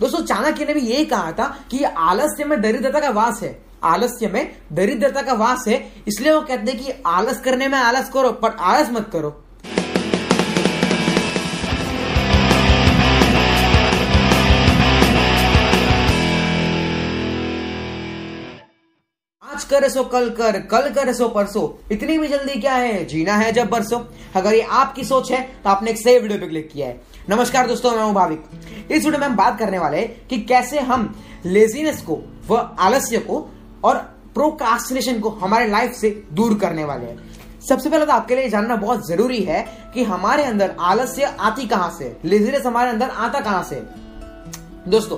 दोस्तों चाणक्य ने भी यही कहा था कि आलस्य में दरिद्रता का वास है। आलस्य में दरिद्रता का वास है, इसलिए वो कहते हैं कि आलस करने में आलस करो, पर आलस मत करो। करे सो, कल कर, कल करे सो, परसों। इतनी भी जल्दी क्या है? जीना है जब बरसों अगर ये आपकी सोच है तो आपने एक सही वीडियो पे क्लिक किया है। नमस्कार दोस्तों, मैं हूँ भाविक। इस वीडियो में हम बात करने वाले हैं कि कैसे हम लेजीनेस को, व आलस्य को, और प्रोकास्टिनेशन को हमारे लाइफ से दूर करने वाले हैं। सबसे पहले तो आपके लिए जानना बहुत ज़रूरी है कि हमारे अंदर आलस्य आती कहाँ से लेजीनेस हमारे अंदर आता कहाँ से दोस्तों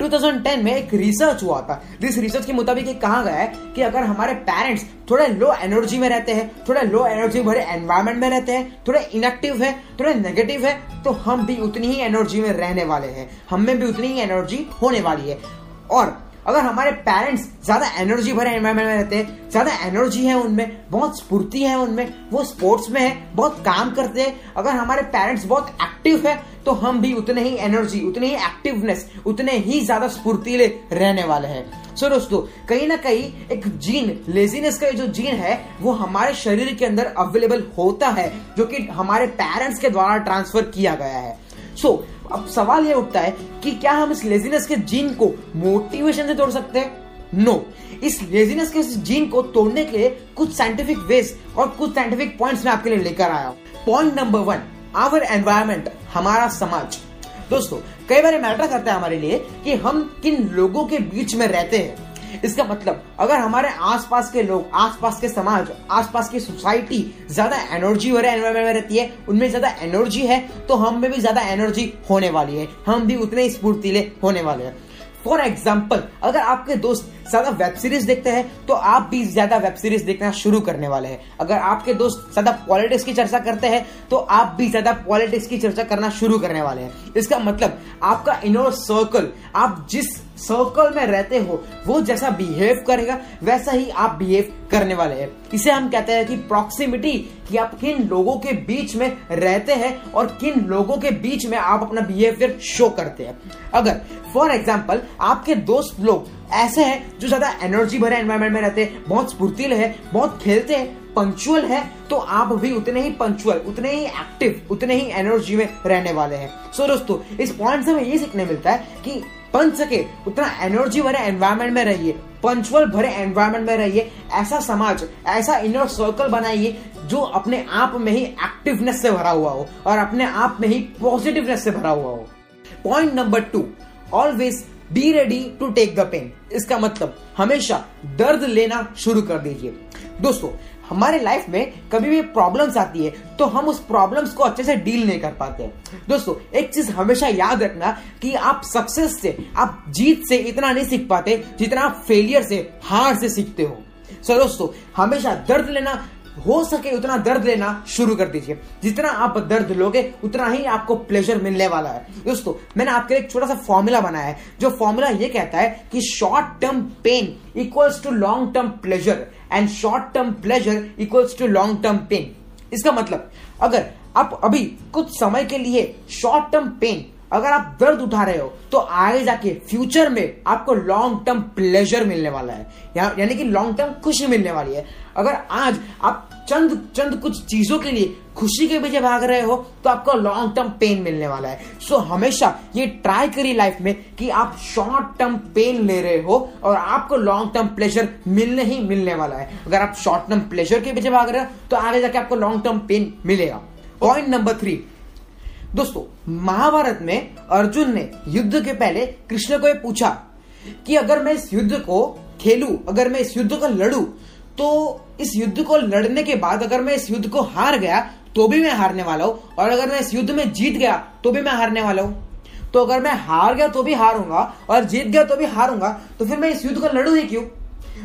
2010 में एक रिसर्च हुआ था। जिस रिसर्च के मुताबिक ये कहा गया है कि अगर हमारे पेरेंट्स थोड़े लो एनर्जी में रहते हैं, थोड़े लो एनर्जी भरे एनवायरमेंट में रहते हैं, थोड़े इनएक्टिव है, थोड़े नेगेटिव है तो हम भी उतनी ही एनर्जी में रहने वाले हैं। हम में भी उतनी ही एनर्जी होने वाली है। और अगर हमारे पेरेंट्स ज़्यादा एनर्जी भरे एनवायरमेंट में रहते हैं, ज़्यादा एनर्जी है उनमें, बहुत स्फूर्ति है उनमें, वो स्पोर्ट्स में है, बहुत काम करते हैं, अगर हमारे पेरेंट्स बहुत एक्टिव है तो हम भी उतने ही एनर्जी उतने ही एक्टिवनेस उतने ही ज़्यादा स्फूर्तिले रहने वाले हैं। सो दोस्तों कहीं ना कहीं एक जीन लेजीनेस का जो जीन है वो हमारे शरीर के अंदर अवेलेबल होता है जो कि हमारे पेरेंट्स के द्वारा ट्रांसफ़र किया गया है। सो so, अब सवाल ये उठता है कि क्या हम इस लेजीनेस के जीन को मोटिवेशन से तोड़ सकते हैं? No no. इस लेजीनेस के जीन को तोड़ने के लिए कुछ साइंटिफिक वेज और कुछ साइंटिफिक पॉइंट्स में आपके लिए लेकर आया हूँ। Point number one our environment हमारा समाज। दोस्तों, कई बार मैटर करता है हमारे लिए कि हम किन लोगों के बीच में रहते हैं। इसका मतलब अगर हमारे आसपास के लोग, आसपास के समाज, आसपास की सोसाइटी ज़्यादा एनर्जी वाले एनवायरमेंट में रहती है, उनमें ज़्यादा एनर्जी है तो हम में भी ज़्यादा एनर्जी होने वाली है। हम भी उतने स्फूर्तिले होने वाले हैं। फॉर एग्ज़ाम्पल अगर आपके दोस्त ज़्यादा वेब सीरीज़ देखते हैं तो आप भी ज़्यादा वेब सीरीज़ देखना शुरू करने वाले हैं। अगर आपके दोस्त ज़्यादा पॉलिटिक्स की चर्चा करते हैं तो आप भी ज़्यादा पॉलिटिक्स की चर्चा करना शुरू करने वाले हैं। इसका मतलब आपका इनर सर्कल आप जिस सर्कल में रहते हो, वो जैसा बिहेव करेगा, वैसा ही आप बिहेव करने वाले हैं। इसे हम कहते हैं कि प्रॉक्सिमिटी कि आप किन लोगों के बीच में रहते हैं और किन लोगों के बीच में आप अपना बिहेवियर शो करते हैं। अगर फॉर एग्ज़ाम्पल आपके दोस्त लोग ऐसे हैं जो ज़्यादा एनर्जी भरे एनवायरमेंट में रहते हैं, बहुत स्फूर्तिल है, बहुत खेलते हैं पंचुअल है तो आप भी उतने ही पंचुअल उतने ही एक्टिव उतने ही एनर्जी में रहने वाले हैं। सो so, दोस्तों इस पॉइंट से हमें ये सीखने मिलता है कि बन सके उतना एनर्जी भरे एनवायरमेंट में रहिए पंचुअल भरे एनवायरमेंट में रहिए ऐसा समाज ऐसा इनर सर्कल बनाइए जो अपने आप में ही एक्टिवनेस से भरा हुआ हो और अपने आप में ही पॉजिटिवनेस से भरा हुआ हो। Point number two always be ready to take the pain इसका मतलब हमेशा दर्द लेना शुरू कर दीजिए। दोस्तों हमारे लाइफ में कभी भी प्रॉब्लम्स आती है तो हम उस प्रॉब्लम्स को अच्छे से डील नहीं कर पाते दोस्तों, एक चीज़ हमेशा याद रखना कि आप सक्सेस से, आप जीत से इतना नहीं सीख पाते जितना आप फेलियर से, हार से सीखते हो। सो दोस्तों, हमेशा दर्द लेना, हो सके उतना दर्द लेना शुरू कर दीजिए। जितना आप दर्द लोगे, उतना ही आपको प्लेजर मिलने वाला है। दोस्तों, मैंने आपके लिए एक छोटा सा फॉर्मूला बनाया है, जो फॉर्मूला ये कहता है कि short term pain equals to long term pleasure and short term pleasure equals to long term pain इसका मतलब अगर आप अभी कुछ समय के लिए शॉर्ट टर्म पेन अगर आप दर्द उठा रहे हो तो आगे जाके फ्यूचर में आपको लॉन्ग टर्म प्लेजर मिलने वाला है। या, यानी कि लॉन्ग टर्म खुशी मिलने वाली है। अगर आज आप चंद चंद कुछ चीज़ों के लिए खुशी के पीछे भाग रहे हो तो आपको लॉन्ग टर्म पेन मिलने वाला है। सो so, हमेशा ये ट्राई करिए लाइफ में कि आप शॉर्ट टर्म पेन ले रहे हो और आपको लॉन्ग टर्म प्लेजर मिलने ही मिलने वाला है। अगर आप शॉर्ट टर्म प्लेजर के पीछे भाग रहे हो तो आगे जाके आपको लॉन्ग टर्म पेन मिलेगा। पॉइंट नंबर थ्री दोस्तों महाभारत में अर्जुन ने युद्ध के पहले कृष्ण को यह पूछा कि अगर मैं इस युद्ध को खेलू अगर मैं इस युद्ध को लड़ू तो इस युद्ध को लड़ने के बाद अगर मैं इस युद्ध को हार गया तो भी मैं हारने वाला हूँ। और अगर मैं इस युद्ध में जीत गया तो भी मैं हारने वाला हूँ। तो अगर मैं हार गया तो भी हारूँगा, और जीत गया तो भी हारूँगा तो फिर मैं इस युद्ध को लड़ू ही क्यों?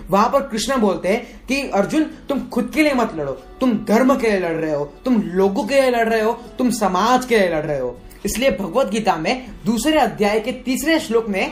वहाँ पर कृष्ण बोलते हैं कि, अर्जुन, तुम खुद के लिए मत लड़ो। तुम धर्म के लिए लड़ रहे हो, तुम लोगों के लिए लड़ रहे हो, तुम समाज के लिए लड़ रहे हो। इसलिए भगवत गीता में दूसरे अध्याय के तीसरे श्लोक में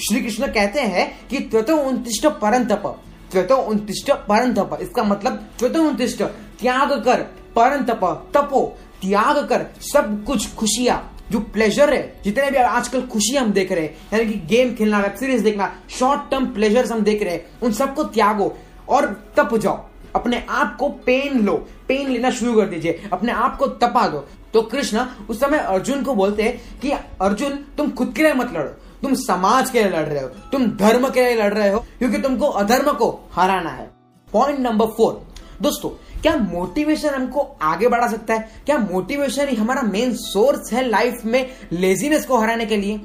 श्री कृष्ण कहते हैं कि त्वतो उन्तिष्ट परम तप त्वतो उन्तिष्ट परम इसका मतलब त्वतो उन्तिष्ट त्याग कर परम तप। त्याग कर, सब कुछ खुशियाँ। जो प्लेजर है, जितने भी आजकल खुशी हम देख रहे हैं, यानी कि गेम खेलना वेब सीरीज़ देखना शॉर्ट टर्म प्लेजर हम देख रहे हैं, उन सबको त्यागो और तप जाओ। अपने आप को पेन लो। पेन लेना शुरू कर दीजिए। अपने आप को तपा दो। तो कृष्ण उस समय अर्जुन को बोलते हैं कि, अर्जुन, तुम खुद के लिए मत लड़ो। तुम समाज के लिए लड़ रहे हो, तुम धर्म के लिए लड़ रहे हो, क्योंकि तुमको अधर्म को हराना है। पॉइंट नंबर फोर दोस्तों, क्या मोटिवेशन हमको आगे बढ़ा सकता है? क्या मोटिवेशन ही हमारा मेन सोर्स है लाइफ में लेजीनेस को हराने के लिए?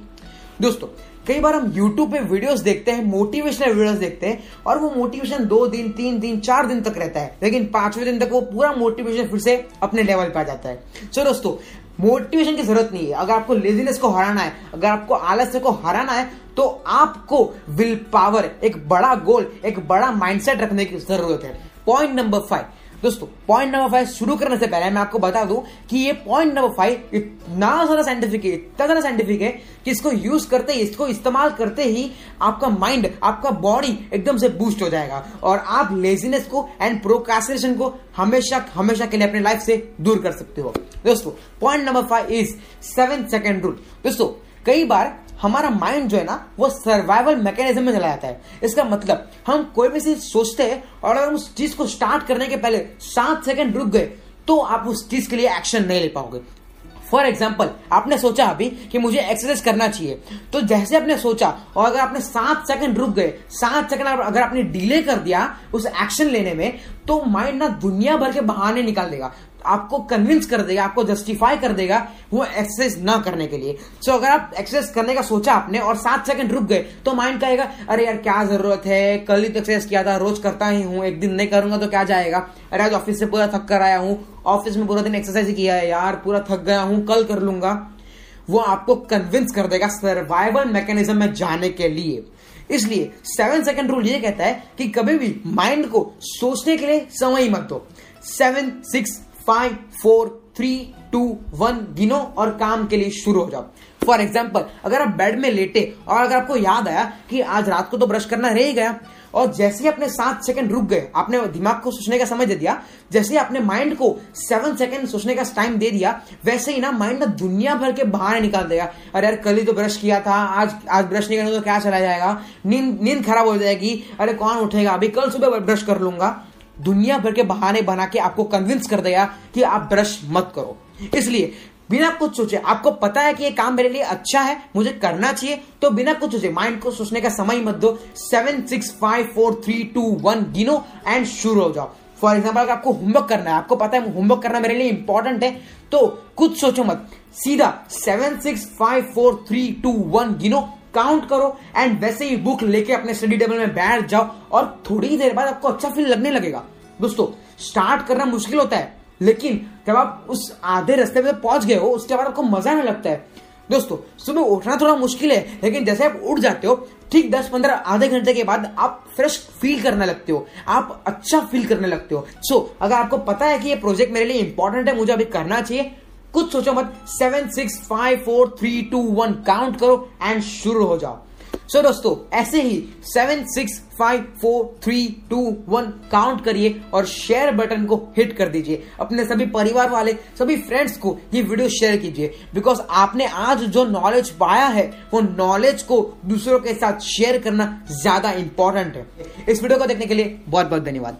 दोस्तों, कई बार हम YouTube पे वीडियोस देखते हैं मोटिवेशनल वीडियोस देखते हैं, और वो मोटिवेशन दो दिन, तीन दिन, चार दिन तक रहता है। लेकिन पाँचवें दिन तक वो पूरा मोटिवेशन फिर से अपने लेवल पे आ जाता है। सो दोस्तों मोटिवेशन की ज़रूरत नहीं है। अगर आपको लेजीनेस को हराना है, अगर आपको आलस्य को हराना है तो आपको विल पावर एक बड़ा गोल एक बड़ा माइंडसेट रखने की ज़रूरत है। पॉइंट नंबर फाइव दोस्तों पॉइंट नंबर फाइव शुरू करने से पहले मैं आपको बता दूँ कि ये पॉइंट नंबर फाइव इतना ज़्यादा साइंटिफिक है, इतना ज़्यादा साइंटिफिक है कि इसको यूज़ करते ही, इसको इस्तेमाल करते ही आपका माइंड आपका बॉडी एकदम से बूस्ट हो जाएगा। और आप लेजीनेस को एंड प्रोकास्टिनेशन को हमेशा हमेशा के लिए अपने लाइफ से दूर कर सकते हो। दोस्तों point number five is seven second rule दोस्तों, कई बार हमारा माइंड जो है ना, वो सर्वाइवल मैकेनिज्म में चला जाता है। इसका मतलब हम कोई भी चीज़ सोचते हैं और अगर उस चीज़ को स्टार्ट करने के पहले सात सेकंड रुक गए तो आप उस चीज़ के लिए एक्शन नहीं ले पाओगे। फॉर एग्ज़ाम्पल आपने सोचा अभी कि मुझे एक्सरसाइज करना चाहिए। तो जैसे आपने सोचा और अगर आपने सात सेकंड रुक गए, सात सेकंड अगर आपने डिले कर दिया उस एक्शन लेने में तो माइंड ना दुनिया भर के बहाने निकाल देगा। आपको कन्विंस कर देगा आपको जस्टिफाई कर देगा वो एक्सरसाइज ना करने के लिए। सो so, अगर आप एक्सरसाइज करने का सोचा आपने और सात सेकंड रुक गए तो माइंड कहेगा अरे यार क्या ज़रूरत है? कल ही तो एक्सरसाइज किया था रोज करता ही हूँ एक दिन नहीं करूँगा तो क्या जाएगा? अरे आज ऑफ़िस से पूरा थक कर आया हूँ। ऑफ़िस में पूरा दिन एक्सरसाइज किया है यार पूरा थक गया हूँ कल कर लूँगा। वो आपको कन्विंस कर देगा सर्वाइवल मैकेनिज्म में जाने के लिए। इसलिए सेवन सेकंड रूल ये कहता है कि कभी भी माइंड को सोचने के लिए समय मत दो। Seven six five four three two one गिनो और काम के लिए शुरू हो जाओ। फॉर एग्ज़ाम्पल अगर आप बेड में लेटे और अगर आपको याद आया कि आज रात को तो ब्रश करना रह ही गया, और जैसे ही अपने सात सेकंड रुक गए, आपने दिमाग को सोचने का समय दे दिया, जैसे ही आपने माइंड को सेवन सेकंड सोचने का टाइम दे दिया, वैसे ही ना माइंड ना दुनिया भर के बाहर निकाल देगा। अरे यार, कल ही तो ब्रश किया था, आज आज ब्रश नहीं करेंगे तो क्या चला जाएगा? नींद नींद खराब हो जाएगी। अरे कौन उठेगा? अभी कल सुबह ब्रश कर लूँगा। दुनिया भर के बहाने बना के आपको कन्विंस कर देगा कि आप ब्रश मत करो। इसलिए, बिना कुछ सोचे, आपको पता है कि ये काम मेरे लिए अच्छा है, मुझे करना चाहिए तो बिना कुछ सोचे माइंड को सोचने का समय मत दो। Seven six five four three two one गिनो एंड शुरू हो जाओ। फॉर एग्ज़ाम्पल अगर आपको होमवर्क करना है, आपको पता है होमवर्क करना मेरे लिए इंपॉर्टेंट है तो कुछ सोचो मत। सीधा seven six five four three two one गिनो काउंट करो एंड वैसे ही बुक लेके अपने स्टडी टेबल में बैठ जाओ और थोड़ी देर बाद आपको अच्छा फील लगने लगेगा। दोस्तों स्टार्ट करना मुश्किल होता है लेकिन जब आप उस आधे रास्ते पे पहुँच गए हो उसके बाद आपको मज़ा आने लगता है। दोस्तों सुबह उठना थोड़ा मुश्किल है लेकिन जैसे आप उठ जाते हो ठीक दस पंद्रह आधे घंटे के बाद आप फ्रेश फील करने लगते हो आप अच्छा फील करने लगते हो। सो so, अगर आपको पता है कि ये प्रोजेक्ट मेरे लिए इंपॉर्टेंट है मुझे अभी करना चाहिए कुछ सोचो मत seven six five four three two one count करो एंड शुरू हो जाओ। सो so, दोस्तों ऐसे ही seven six five four three two one count करिए और शेयर बटन को हिट कर दीजिए। अपने सभी परिवार वाले सभी फ्रेंड्स को ये वीडियो शेयर कीजिए। बिकॉज़ आपने आज जो नॉलेज पाया है वो नॉलेज को दूसरों के साथ शेयर करना ज़्यादा इंपॉर्टेंट है। इस वीडियो को देखने के लिए बहुत बहुत धन्यवाद।